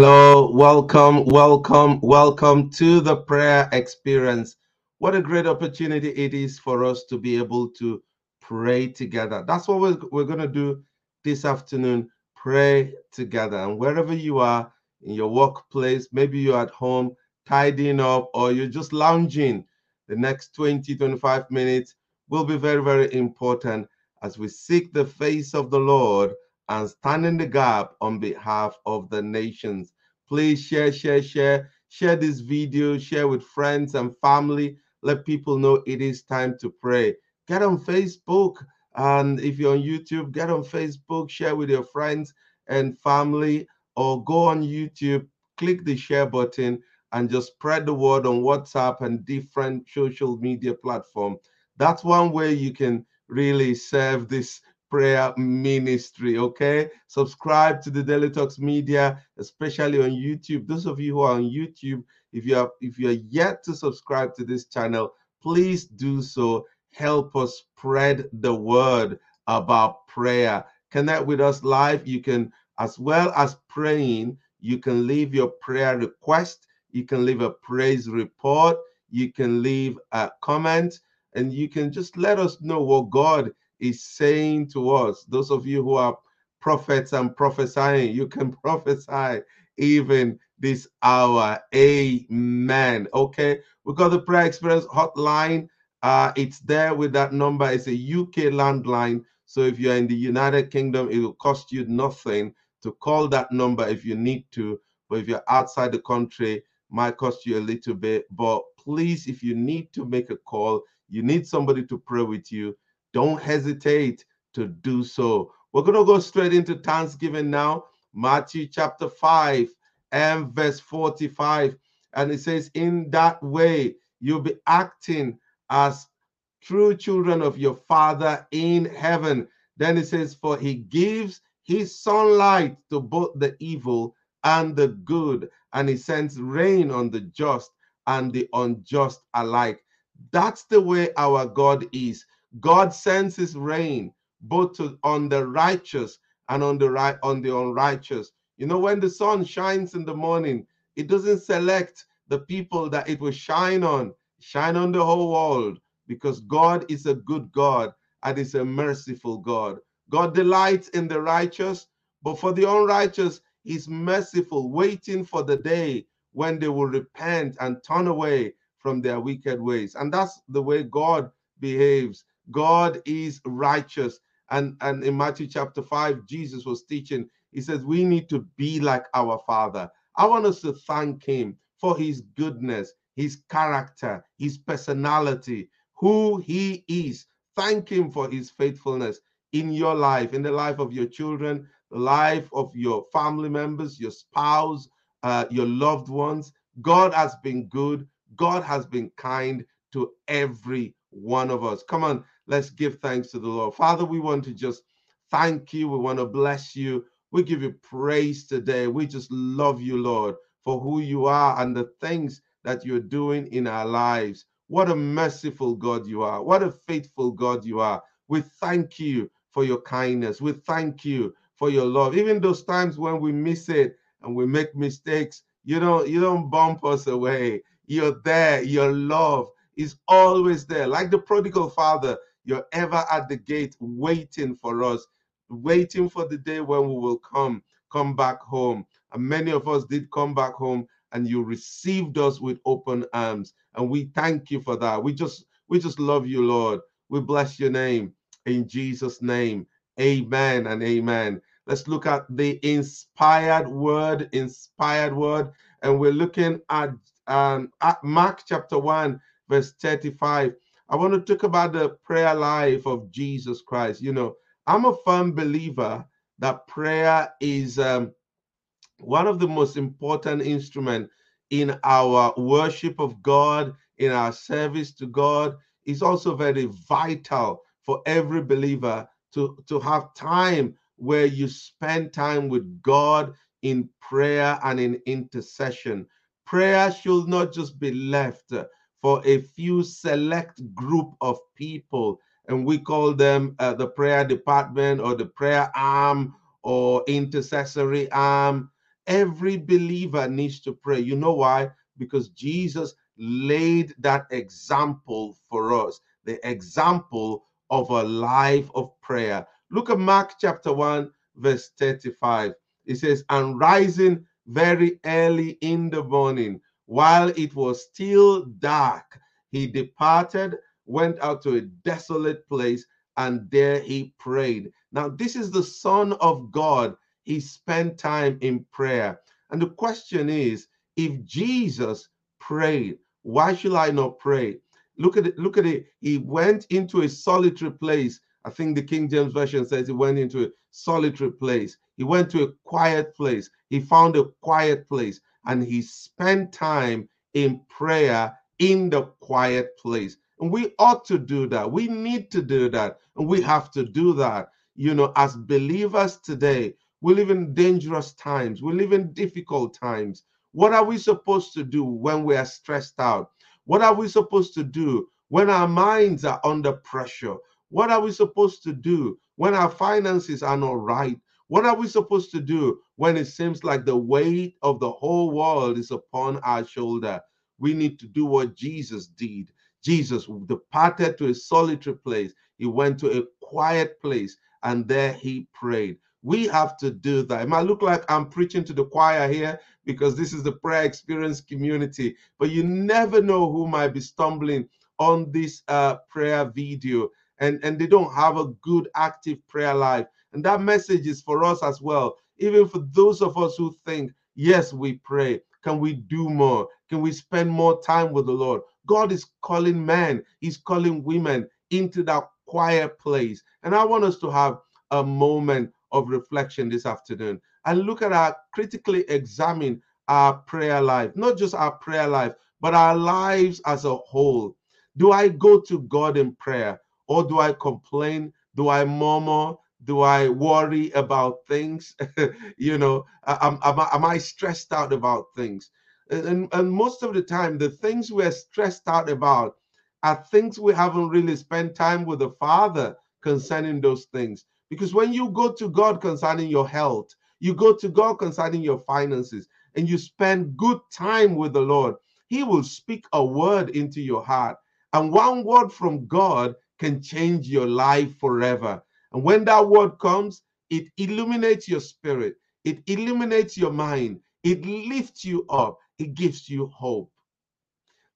Hello, welcome, welcome, welcome to the prayer experience. What a great opportunity it is for us to be able to pray together. That's what we're, we're going to do this afternoon. Pray together. And wherever you are, in your workplace, maybe you're at home tidying up, or you're just lounging, the next 20, 25 minutes will be very, very important as we seek the face of the Lord and stand in the gap on behalf of the nations. Please share, share, share, share this video, share with friends and family. Let people know it is time to pray. Get on Facebook, and if you're on YouTube, get on Facebook, share with your friends and family, or go on YouTube, click the share button, and just spread the word on WhatsApp and different social media platform. That's one way you can really serve this prayer ministry. Okay, subscribe to the Daily Talks Media, especially on YouTube. Those of you who are on YouTube, if you are if you are yet to subscribe to this channel, please do so. Help us spread the word about prayer. Connect with us live. You can, as well as praying, you can leave your prayer request. You can leave a praise report. You can leave a comment, and you can just let us know what God is saying to us. Those of you who are prophets and prophesying, you can prophesy even this hour. Amen. Okay, we got the prayer experience hotline. Uh, it's there with that number. It's a UK landline. So if you're in the United Kingdom, it will cost you nothing to call that number if you need to. But if you're outside the country, might cost you a little bit. But please, if you need to make a call, you need somebody to pray with you, don't hesitate to do so. We're going to go straight into Thanksgiving now. Matthew chapter 5 and verse 45. And it says, In that way, you'll be acting as true children of your Father in heaven. Then it says, For he gives his sunlight to both the evil and the good, and he sends rain on the just and the unjust alike. That's the way our God is. God sends his rain both to, on the righteous and on the right on the unrighteous. You know, when the sun shines in the morning, it doesn't select the people that it will shine on, shine on the whole world, because God is a good God and is a merciful God. God delights in the righteous, but for the unrighteous, he's merciful, waiting for the day when they will repent and turn away from their wicked ways. And that's the way God behaves. God is righteous. And, and in Matthew chapter 5, Jesus was teaching, he says, We need to be like our Father. I want us to thank him for his goodness, his character, his personality, who he is. Thank him for his faithfulness in your life, in the life of your children, the life of your family members, your spouse, uh, your loved ones. God has been good. God has been kind to every one of us. Come on, let's give thanks to the Lord. Father, we want to just thank you. We want to bless you. We give you praise today. We just love you, Lord, for who you are and the things that you're doing in our lives. What a merciful God you are. What a faithful God you are. We thank you for your kindness. We thank you for your love. Even those times when we miss it and we make mistakes, you don't you don't bump us away. You're there. Your love is always there. Like the prodigal father, you're ever at the gate waiting for us, waiting for the day when we will come, come back home. And many of us did come back home and you received us with open arms. And we thank you for that. We just we just love you, Lord. We bless your name in Jesus' name. Amen and amen. Let's look at the inspired word, inspired word. And we're looking at, um, at Mark chapter 1, verse 35. I want to talk about the prayer life of Jesus Christ. You know, I'm a firm believer that prayer is um, one of the most important instruments in our worship of God, in our service to God. Is also very vital for every believer to, to have time where you spend time with God in prayer and in intercession. Prayer should not just be left for a few select group of people, and we call them uh, the prayer department or the prayer arm or intercessory arm. Every believer needs to pray. You know why? Because Jesus laid that example for us, the example of a life of prayer. Look at Mark chapter 1, verse 35. It says, And rising very early in the morning, while it was still dark, he departed, went out to a desolate place, and there he prayed. Now, this is the Son of God. He spent time in prayer. And the question is if Jesus prayed, why should I not pray? Look at it. Look at it. He went into a solitary place. I think the King James Version says he went into a solitary place. He went to a quiet place. He found a quiet place and he spent time in prayer in the quiet place. And we ought to do that. We need to do that. And we have to do that. You know, as believers today, we live in dangerous times. We live in difficult times. What are we supposed to do when we are stressed out? What are we supposed to do when our minds are under pressure? What are we supposed to do when our finances are not right? What are we supposed to do when it seems like the weight of the whole world is upon our shoulder? We need to do what Jesus did. Jesus departed to a solitary place. He went to a quiet place and there he prayed. We have to do that. It might look like I'm preaching to the choir here, because this is the prayer experience community. But you never know who might be stumbling on this uh, prayer video and, and they don't have a good active prayer life. And that message is for us as well. Even for those of us who think, yes, we pray. Can we do more? Can we spend more time with the Lord? God is calling men, He's calling women into that quiet place. And I want us to have a moment of reflection this afternoon and look at our critically examine our prayer life, not just our prayer life, but our lives as a whole. Do I go to God in prayer or do I complain? Do I murmur? Do I worry about things? you know, am, am, am I stressed out about things? And, and most of the time, the things we're stressed out about are things we haven't really spent time with the Father concerning those things. Because when you go to God concerning your health, you go to God concerning your finances, and you spend good time with the Lord, He will speak a word into your heart. And one word from God can change your life forever. And when that word comes, it illuminates your spirit, it illuminates your mind, it lifts you up, it gives you hope.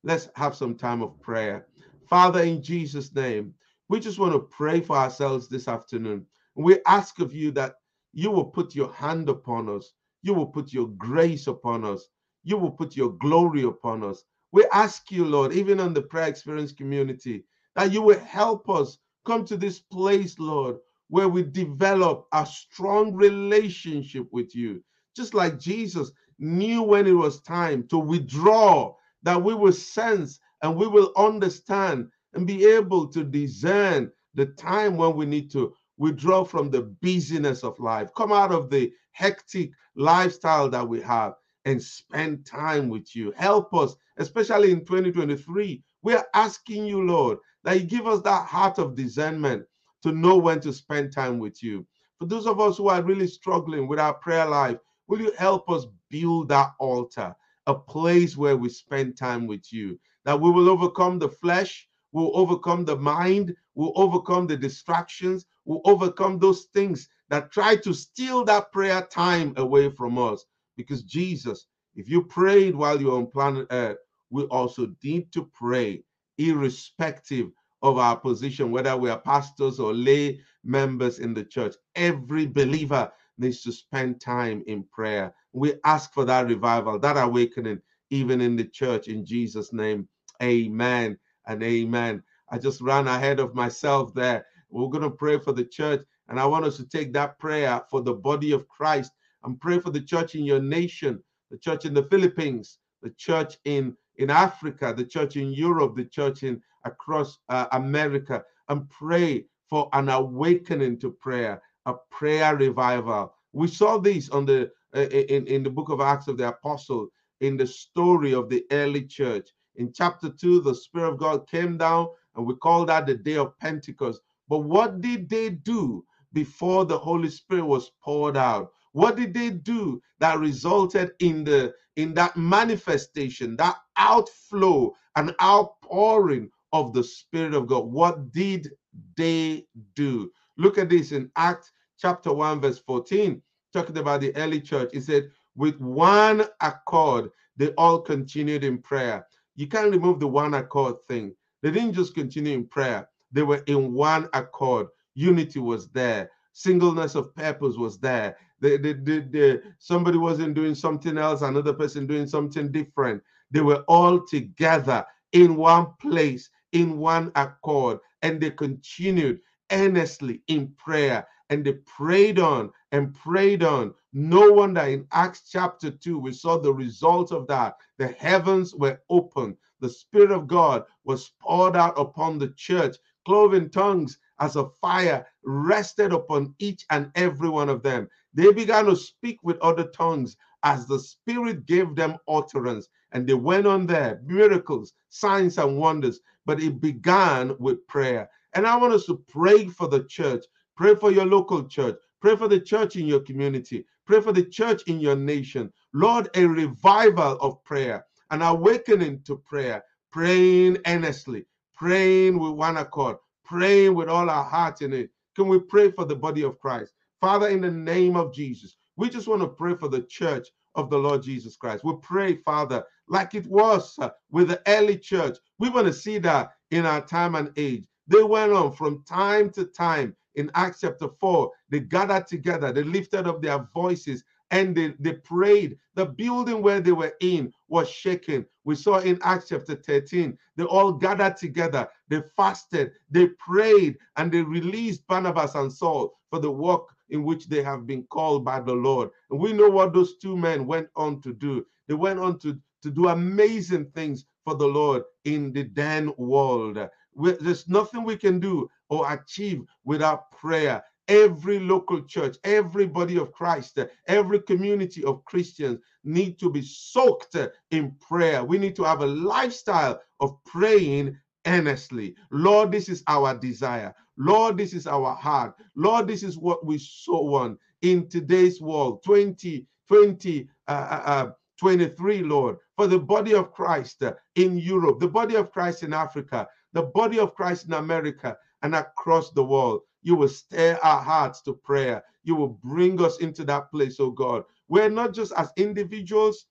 Let's have some time of prayer. Father, in Jesus' name, we just want to pray for ourselves this afternoon. We ask of you that you will put your hand upon us. You will put your grace upon us. You will put your glory upon us. We ask you, Lord, even on the prayer experience community, that you will help us come to this place, Lord, where we develop a strong relationship with you. Just like Jesus knew when it was time to withdraw, that we will sense and we will understand and be able to discern the time when we need to withdraw from the busyness of life, come out of the hectic lifestyle that we have, and spend time with you. Help us, especially in 2023. We're asking you, Lord, that you give us that heart of discernment to know when to spend time with you. For those of us who are really struggling with our prayer life, will you help us build that altar, a place where we spend time with you, that we will overcome the flesh, we'll overcome the mind, we'll overcome the distractions, will overcome those things that try to steal that prayer time away from us. Because Jesus, if you prayed while you're on planet Earth, we also need to pray, irrespective of our position, whether we are pastors or lay members in the church. Every believer needs to spend time in prayer. We ask for that revival, that awakening, even in the church, in Jesus' name. Amen and amen. I just ran ahead of myself there we're going to pray for the church. And I want us to take that prayer for the body of Christ and pray for the church in your nation, the church in the Philippines, the church in, in Africa, the church in Europe, the church in across uh, America, and pray for an awakening to prayer, a prayer revival. We saw this on the uh, in, in the book of Acts of the Apostle, in the story of the early church. In chapter 2, the Spirit of God came down, and we call that the day of Pentecost but what did they do before the Holy Spirit was poured out? What did they do that resulted in the in that manifestation, that outflow and outpouring of the Spirit of God? What did they do? Look at this in Acts chapter 1, verse 14, talking about the early church. It said, with one accord, they all continued in prayer. You can't remove the one accord thing. They didn't just continue in prayer, they were in one accord. Unity was there, singleness of purpose was there. The, the, the, the, somebody wasn't doing something else, another person doing something different. They were all together in one place, in one accord, and they continued earnestly in prayer and they prayed on and prayed on. No wonder in Acts chapter 2, we saw the result of that. The heavens were opened, the Spirit of God was poured out upon the church, cloven tongues as a fire rested upon each and every one of them. They began to speak with other tongues as the Spirit gave them utterance. And they went on there, miracles, signs, and wonders. But it began with prayer. And I want us to pray for the church Pray for your local church. Pray for the church in your community. Pray for the church in your nation. Lord, a revival of prayer, an awakening to prayer, praying earnestly, praying with one accord, praying with all our heart in it. Can we pray for the body of Christ? Father, in the name of Jesus, we just want to pray for the church of the Lord Jesus Christ. We pray, Father, like it was uh, with the early church. We want to see that in our time and age. They went on from time to time in Acts chapter 4, they gathered together, they lifted up their voices and they, they prayed. The building where they were in was shaken. We saw in Acts chapter 13, they all gathered together, they fasted, they prayed, and they released Barnabas and Saul for the work in which they have been called by the Lord. And we know what those two men went on to do. They went on to, to do amazing things for the Lord in the then world. There's nothing we can do or achieve without prayer. Every local church, every body of Christ, every community of Christians need to be soaked in prayer. We need to have a lifestyle of praying earnestly. Lord, this is our desire. Lord, this is our heart. Lord, this is what we so want in today's world, 2020, uh, uh, uh 23, Lord, for the body of Christ in Europe, the body of Christ in Africa, the body of Christ in America, and across the world. You will stir our hearts to prayer. You will bring us into that place, oh God. We're not just as individuals.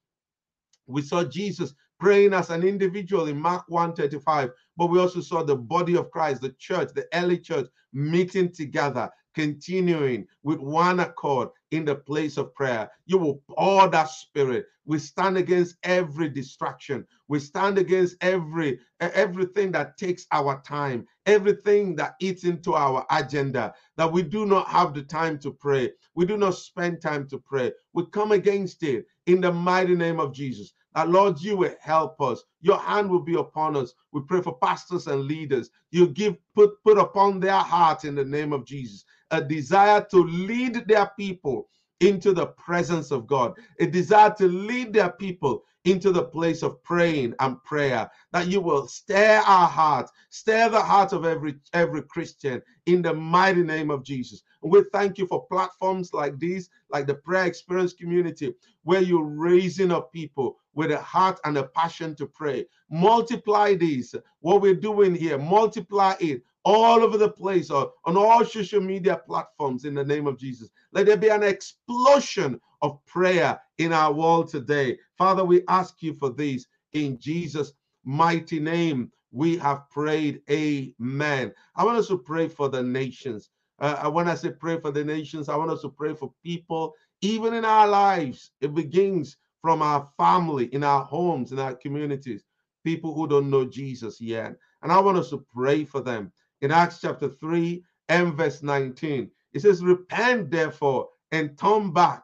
We saw Jesus praying as an individual in Mark 135, but we also saw the body of Christ, the church, the early church meeting together continuing with one accord in the place of prayer. You will pour that spirit. We stand against every distraction. We stand against every everything that takes our time, everything that eats into our agenda, that we do not have the time to pray. We do not spend time to pray. We come against it in the mighty name of Jesus. That Lord, you will help us. Your hand will be upon us. We pray for pastors and leaders. You give put put upon their hearts in the name of Jesus a desire to lead their people into the presence of God, a desire to lead their people into the place of praying and prayer, that you will stir our hearts, stir the heart of every every Christian in the mighty name of Jesus. We thank you for platforms like these, like the prayer experience community, where you're raising up people with a heart and a passion to pray. Multiply these, what we're doing here, multiply it all over the place or on all social media platforms in the name of Jesus. Let there be an explosion of prayer in our world today. Father, we ask you for this in Jesus' mighty name. We have prayed, Amen. I want us to pray for the nations. Uh, when I say pray for the nations, I want us to pray for people, even in our lives. It begins from our family, in our homes, in our communities, people who don't know Jesus yet. And I want us to pray for them in Acts chapter 3 and verse 19. It says, Repent therefore and turn back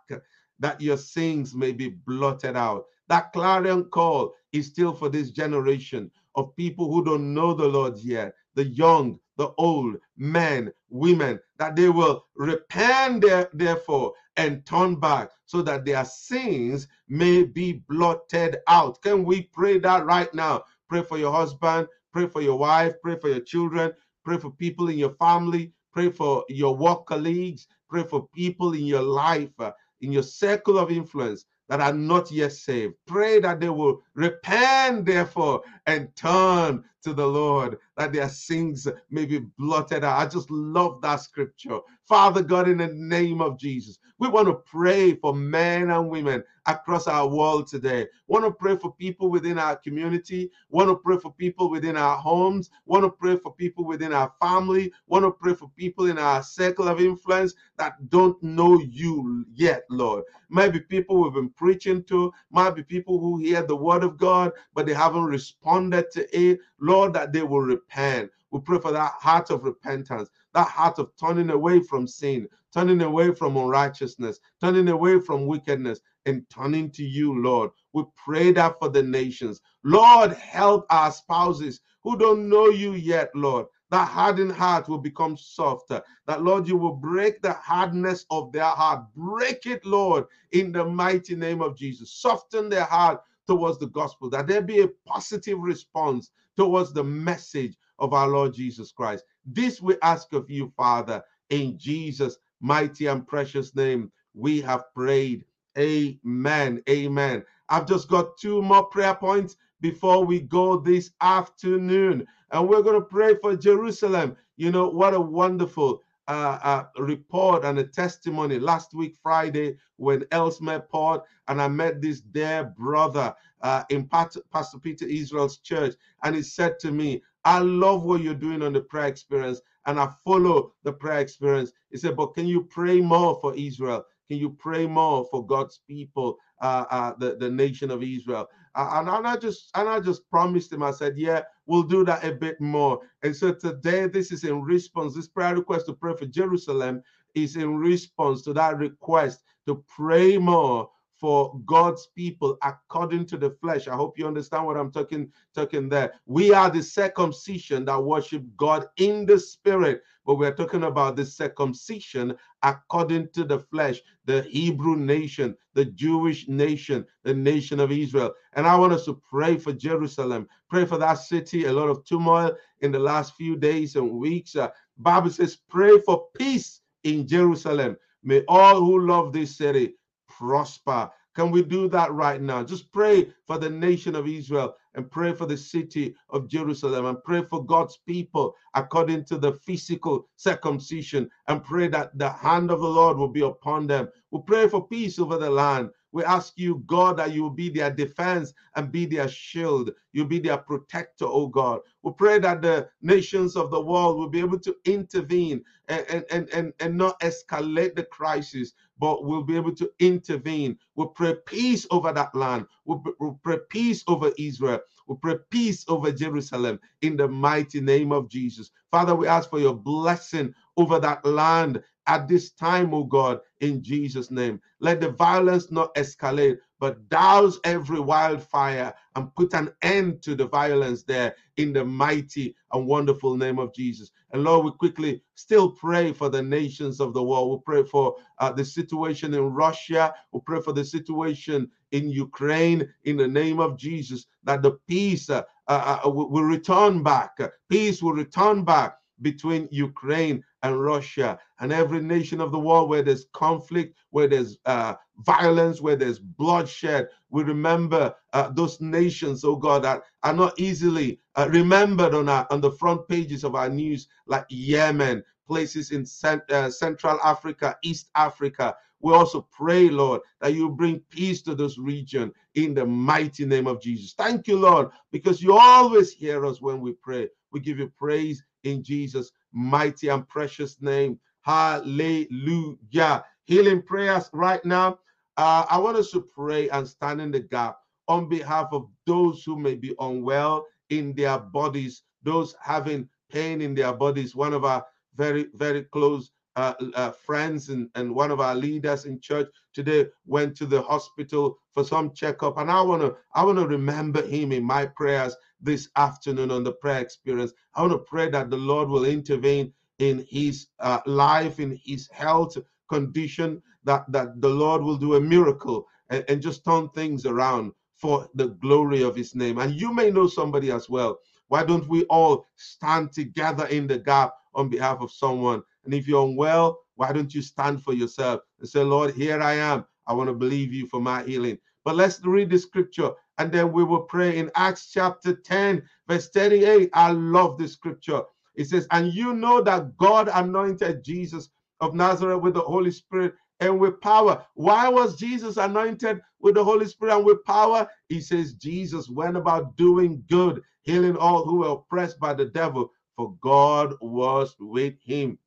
that your sins may be blotted out. That clarion call is still for this generation of people who don't know the Lord yet, the young, the old, men, women, that they will repent there, therefore and turn back so that their sins may be blotted out. Can we pray that right now? Pray for your husband, pray for your wife, pray for your children, Pray for people in your family. Pray for your work colleagues. Pray for people in your life uh, in your circle of influence that are not yet saved. Pray that they will repent, therefore, and turn to the Lord, that their sins may be blotted out. I just love that scripture. Father God, in the name of Jesus, we want to pray for men and women across our world today. Want to pray for people within our community. Want to pray for people within our homes. Want to pray for people within our family. Want to pray for people in our circle of influence that don't know you yet, Lord. Maybe people we've been preaching to. Might be people who hear the word of God, but they haven't responded to it. Lord, that they will repent. We pray for that heart of repentance, that heart of turning away from sin, turning away from unrighteousness, turning away from wickedness, and turning to you, Lord. We pray that for the nations. Lord, help our spouses who don't know you yet, Lord. That hardened heart will become softer. That, Lord, you will break the hardness of their heart. Break it, Lord, in the mighty name of Jesus. Soften their heart towards the gospel, that there be a positive response towards the message of our Lord Jesus Christ. This we ask of you, Father, in Jesus' mighty and precious name. We have prayed. Amen. Amen. I've just got two more prayer points before we go this afternoon. And we're going to pray for Jerusalem. You know, what a wonderful uh, uh, report and a testimony last week, Friday, when Ellesmere Port, and I met this dear brother uh, in Pastor Peter Israel's church. And he said to me, I love what you're doing on the prayer experience, and I follow the prayer experience. He said, But can you pray more for Israel? Can you pray more for God's people, uh, uh, the, the nation of Israel? And, and I just and I just promised him, I said, Yeah, we'll do that a bit more. And so today, this is in response, this prayer request to pray for Jerusalem is in response to that request to pray more for God's people according to the flesh. I hope you understand what I'm talking talking there. We are the circumcision that worship God in the spirit, but we're talking about the circumcision according to the flesh, the Hebrew nation, the Jewish nation, the nation of Israel. And I want us to pray for Jerusalem, pray for that city. A lot of turmoil in the last few days and weeks. Uh, Bible says, pray for peace in Jerusalem. May all who love this city prosper. Can we do that right now? Just pray for the nation of Israel and pray for the city of Jerusalem and pray for God's people according to the physical circumcision and pray that the hand of the Lord will be upon them. We pray for peace over the land. We ask you, God, that you will be their defense and be their shield. You'll be their protector, oh God. We pray that the nations of the world will be able to intervene and, and, and, and not escalate the crisis, but we'll be able to intervene. We'll pray peace over that land. We'll pray peace over Israel. We pray peace over Jerusalem in the mighty name of Jesus. Father, we ask for your blessing over that land at this time, oh God, in Jesus' name. Let the violence not escalate, but douse every wildfire and put an end to the violence there in the mighty and wonderful name of Jesus. And Lord, we quickly still pray for the nations of the world. We pray for uh, the situation in Russia. We pray for the situation in Ukraine in the name of Jesus, that the peace uh, uh, uh will return back. Peace will return back between Ukraine and Russia and every nation of the world where there's conflict, where there's uh, violence, where there's bloodshed. We remember uh, those nations, oh God, that are not easily uh, remembered on our, on the front pages of our news, like Yemen, places in cent- uh, Central Africa, East Africa. We also pray, Lord, that you bring peace to this region in the mighty name of Jesus. Thank you, Lord, because you always hear us when we pray. We give you praise in Jesus' mighty and precious name. Hallelujah. Healing prayers right now. Uh, I want us to pray and stand in the gap on behalf of those who may be unwell in their bodies, those having pain in their bodies. One of our very, very close uh, uh, friends and, and one of our leaders in church today went to the hospital for some checkup. And i want to i want to remember him in my prayers this afternoon on the prayer experience. I want to pray that the lord will intervene in his uh, life in his health condition that that the lord will do a miracle and, and just turn things around for the glory of his name. And you may know somebody as well. Why don't we all stand together in the gap on behalf of someone and if you're unwell, why don't you stand for yourself and say, Lord, here I am. I want to believe you for my healing. But let's read the scripture and then we will pray in Acts chapter 10, verse 38. I love this scripture. It says, And you know that God anointed Jesus of Nazareth with the Holy Spirit and with power. Why was Jesus anointed with the Holy Spirit and with power? He says Jesus went about doing good, healing all who were oppressed by the devil, for God was with him.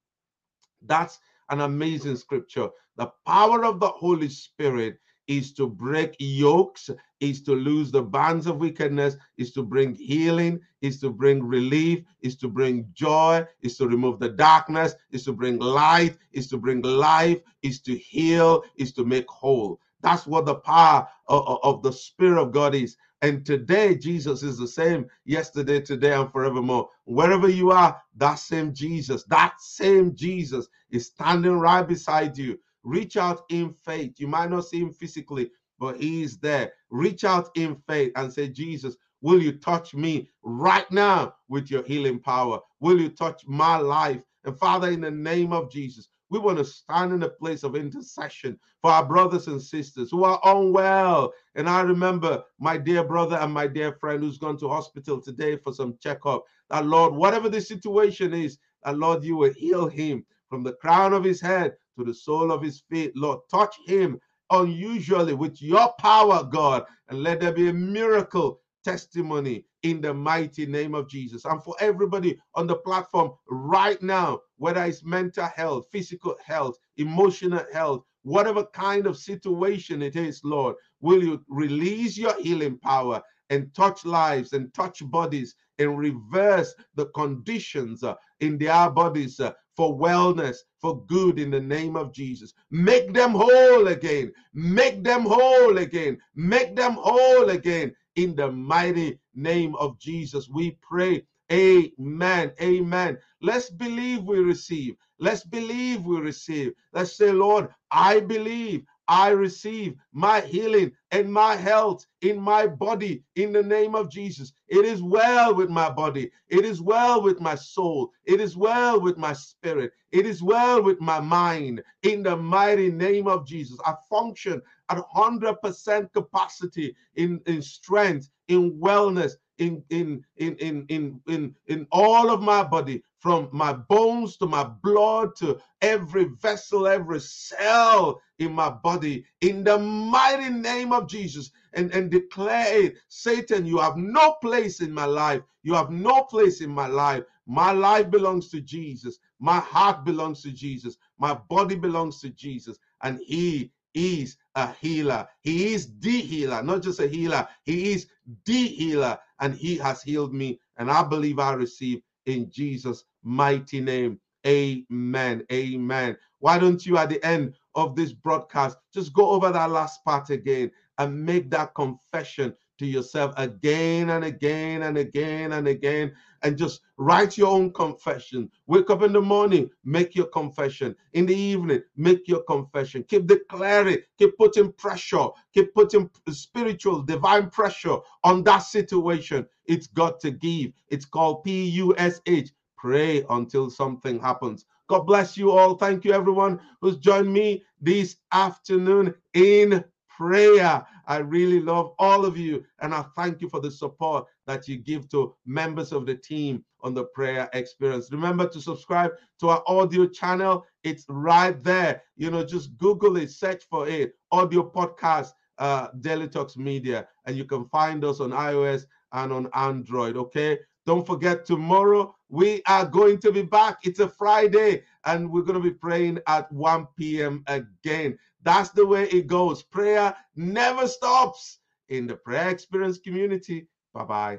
That's an amazing scripture. The power of the Holy Spirit is to break yokes, is to lose the bands of wickedness, is to bring healing, is to bring relief, is to bring joy, is to remove the darkness, is to bring light, is to bring life, is to heal, is to make whole. That's what the power of, of the Spirit of God is. And today, Jesus is the same yesterday, today, and forevermore. Wherever you are, that same Jesus, that same Jesus is standing right beside you Reach out in faith. You might not see him physically, but he is there. Reach out in faith and say, Jesus, will you touch me right now with your healing power? Will you touch my life? And Father, in the name of Jesus, we want to stand in a place of intercession for our brothers and sisters who are unwell. And I remember my dear brother and my dear friend who's gone to hospital today for some checkup. That Lord, whatever the situation is, that Lord, you will heal him from the crown of his head to the sole of his feet. Lord, touch him unusually with your power, God, and let there be a miracle testimony in the mighty name of Jesus. And for everybody on the platform right now, whether it's mental health, physical health, emotional health, whatever kind of situation it is, Lord, will you release your healing power and touch lives and touch bodies and reverse the conditions uh, in their bodies uh, for wellness, for good in the name of Jesus. Make them whole again. Make them whole again. Make them whole again in the mighty name of Jesus. We pray. Amen. Amen. Let's believe we receive. Let's believe we receive. Let's say, Lord, I believe. I receive my healing and my health in my body in the name of Jesus. It is well with my body. It is well with my soul. It is well with my spirit. It is well with my mind in the mighty name of Jesus. I function at 100% capacity in, in strength, in wellness, in, in, in, in, in, in, in all of my body from my bones to my blood to every vessel, every cell in my body, in the mighty name of Jesus, and, and declare it Satan, you have no place in my life. You have no place in my life. My life belongs to Jesus. My heart belongs to Jesus. My body belongs to Jesus. And He is a healer. He is the healer, not just a healer. He is the healer, and He has healed me. And I believe I receive in Jesus' mighty name. Amen. Amen. Why don't you, at the end of this broadcast, just go over that last part again and make that confession to yourself again and again and again and again and just write your own confession. Wake up in the morning, make your confession. In the evening, make your confession. Keep declaring, keep putting pressure, keep putting spiritual, divine pressure on that situation. It's got to give. It's called P U S H pray until something happens. God bless you all. Thank you, everyone who's joined me this afternoon in prayer. I really love all of you, and I thank you for the support that you give to members of the team on the prayer experience. Remember to subscribe to our audio channel, it's right there. You know, just Google it, search for it, audio podcast, uh, Daily Talks Media, and you can find us on iOS and on Android. Okay. Don't forget, tomorrow we are going to be back. It's a Friday, and we're going to be praying at 1 p.m. again. That's the way it goes. Prayer never stops in the prayer experience community. Bye bye.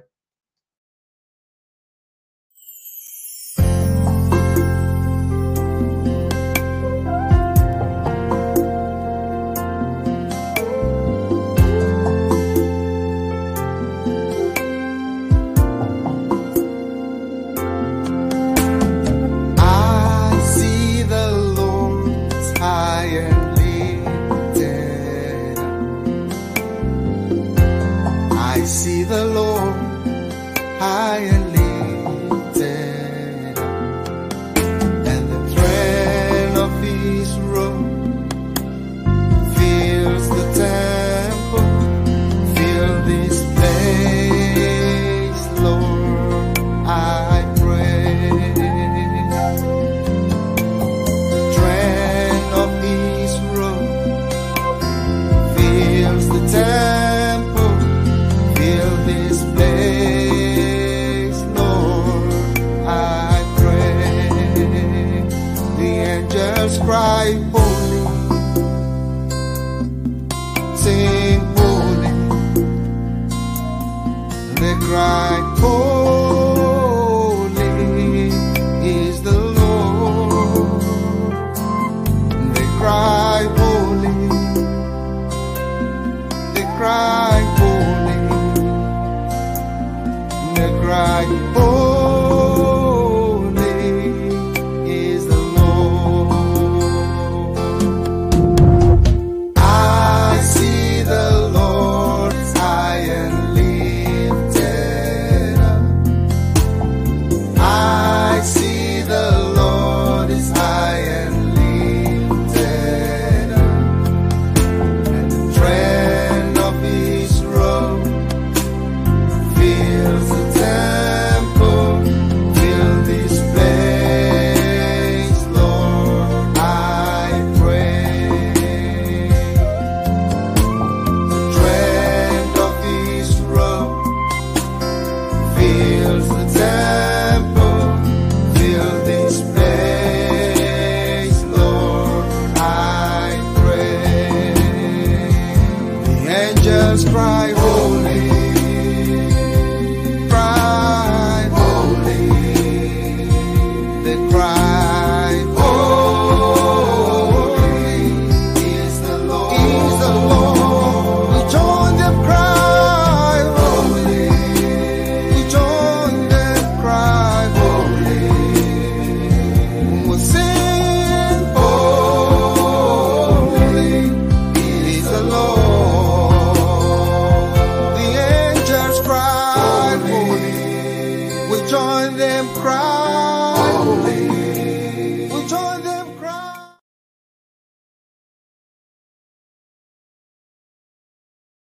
Fight oh, for